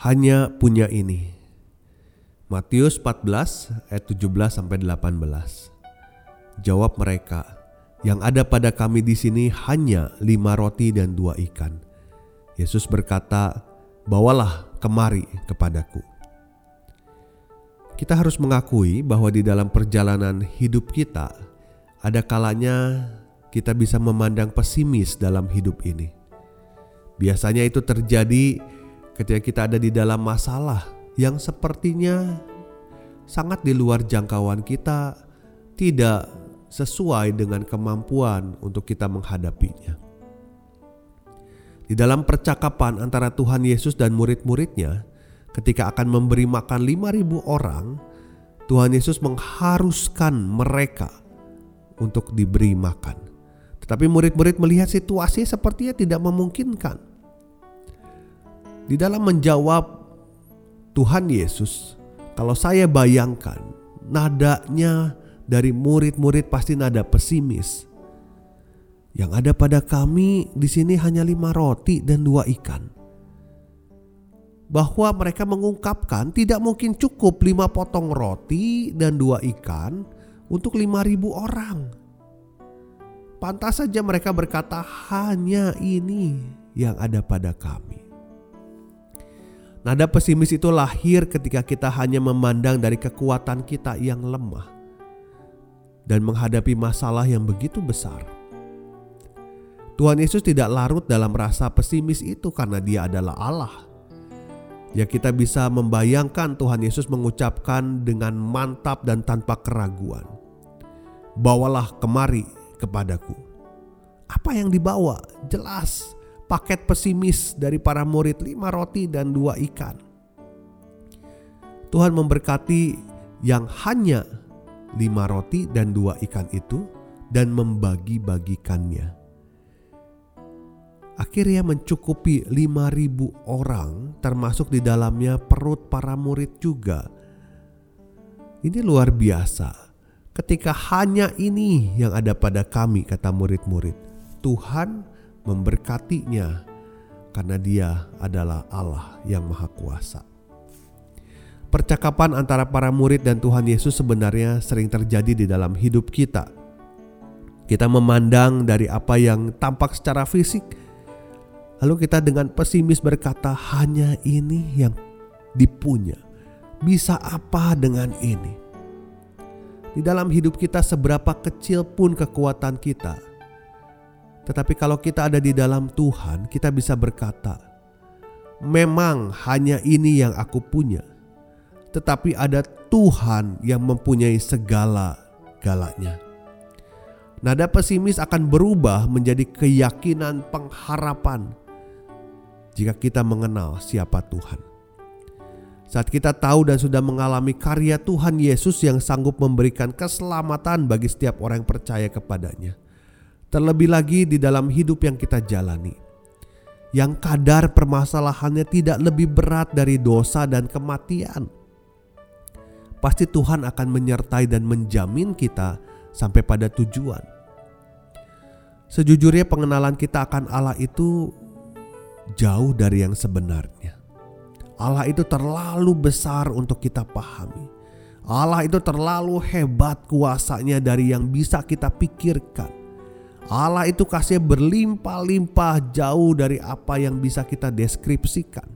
Hanya punya ini. Matius 14 ayat 17 sampai 18. Jawab mereka, yang ada pada kami di sini hanya lima roti dan dua ikan. Yesus berkata, bawalah kemari kepadaku. Kita harus mengakui bahwa di dalam perjalanan hidup kita, ada kalanya kita bisa memandang pesimis dalam hidup ini. Biasanya itu terjadi ketika kita ada di dalam masalah yang sepertinya sangat di luar jangkauan kita, tidak sesuai dengan kemampuan untuk kita menghadapinya. Di dalam percakapan antara Tuhan Yesus dan murid-muridnya, ketika akan memberi makan 5000 orang, Tuhan Yesus mengharuskan mereka untuk diberi makan. Tetapi murid-murid melihat situasi sepertinya tidak memungkinkan. Di dalam menjawab Tuhan Yesus, kalau saya bayangkan nadanya dari murid-murid pasti nada pesimis yang ada pada kami di sini hanya lima roti dan dua ikan. Bahwa mereka mengungkapkan tidak mungkin cukup lima potong roti dan dua ikan untuk lima ribu orang. Pantas saja mereka berkata hanya ini yang ada pada kami. Nada pesimis itu lahir ketika kita hanya memandang dari kekuatan kita yang lemah dan menghadapi masalah yang begitu besar Tuhan Yesus tidak larut dalam rasa pesimis itu karena Dia adalah Allah. Ya, kita bisa membayangkan Tuhan Yesus mengucapkan dengan mantap dan tanpa keraguan, "Bawalah kemari kepadaku." Apa yang dibawa? Jelas paket pesimis dari para murid lima roti dan dua ikan. Tuhan memberkati yang hanya lima roti dan dua ikan itu dan membagi-bagikannya akhirnya mencukupi 5000 orang termasuk di dalamnya perut para murid juga. Ini luar biasa. Ketika hanya ini yang ada pada kami kata murid-murid, Tuhan memberkatinya karena dia adalah Allah yang maha kuasa. Percakapan antara para murid dan Tuhan Yesus sebenarnya sering terjadi di dalam hidup kita. Kita memandang dari apa yang tampak secara fisik, Lalu kita dengan pesimis berkata, "Hanya ini yang dipunya. Bisa apa dengan ini?" Di dalam hidup kita, seberapa kecil pun kekuatan kita, tetapi kalau kita ada di dalam Tuhan, kita bisa berkata, "Memang hanya ini yang aku punya, tetapi ada Tuhan yang mempunyai segala-galanya." Nada pesimis akan berubah menjadi keyakinan pengharapan jika kita mengenal siapa Tuhan. Saat kita tahu dan sudah mengalami karya Tuhan Yesus yang sanggup memberikan keselamatan bagi setiap orang yang percaya kepadanya. Terlebih lagi di dalam hidup yang kita jalani. Yang kadar permasalahannya tidak lebih berat dari dosa dan kematian. Pasti Tuhan akan menyertai dan menjamin kita sampai pada tujuan. Sejujurnya pengenalan kita akan Allah itu jauh dari yang sebenarnya. Allah itu terlalu besar untuk kita pahami. Allah itu terlalu hebat kuasanya dari yang bisa kita pikirkan. Allah itu kasih berlimpah-limpah jauh dari apa yang bisa kita deskripsikan.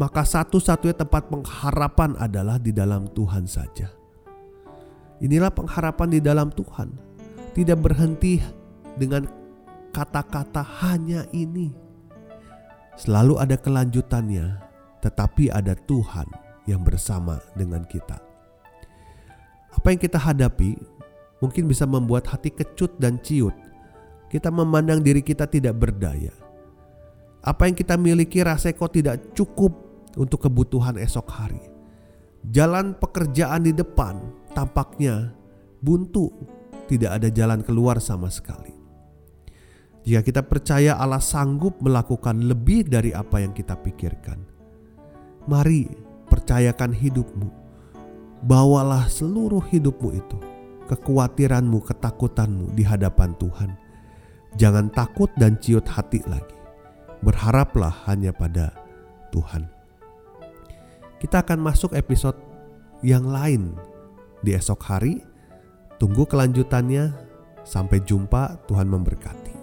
Maka satu-satunya tempat pengharapan adalah di dalam Tuhan saja. Inilah pengharapan di dalam Tuhan. Tidak berhenti dengan kata-kata hanya ini Selalu ada kelanjutannya, tetapi ada Tuhan yang bersama dengan kita. Apa yang kita hadapi mungkin bisa membuat hati kecut dan ciut. Kita memandang diri kita tidak berdaya. Apa yang kita miliki rasanya kok tidak cukup untuk kebutuhan esok hari. Jalan pekerjaan di depan tampaknya buntu, tidak ada jalan keluar sama sekali. Jika kita percaya Allah sanggup melakukan lebih dari apa yang kita pikirkan, mari percayakan hidupmu. Bawalah seluruh hidupmu itu, kekhawatiranmu, ketakutanmu di hadapan Tuhan. Jangan takut dan ciut hati lagi. Berharaplah hanya pada Tuhan. Kita akan masuk episode yang lain di esok hari. Tunggu kelanjutannya. Sampai jumpa, Tuhan memberkati.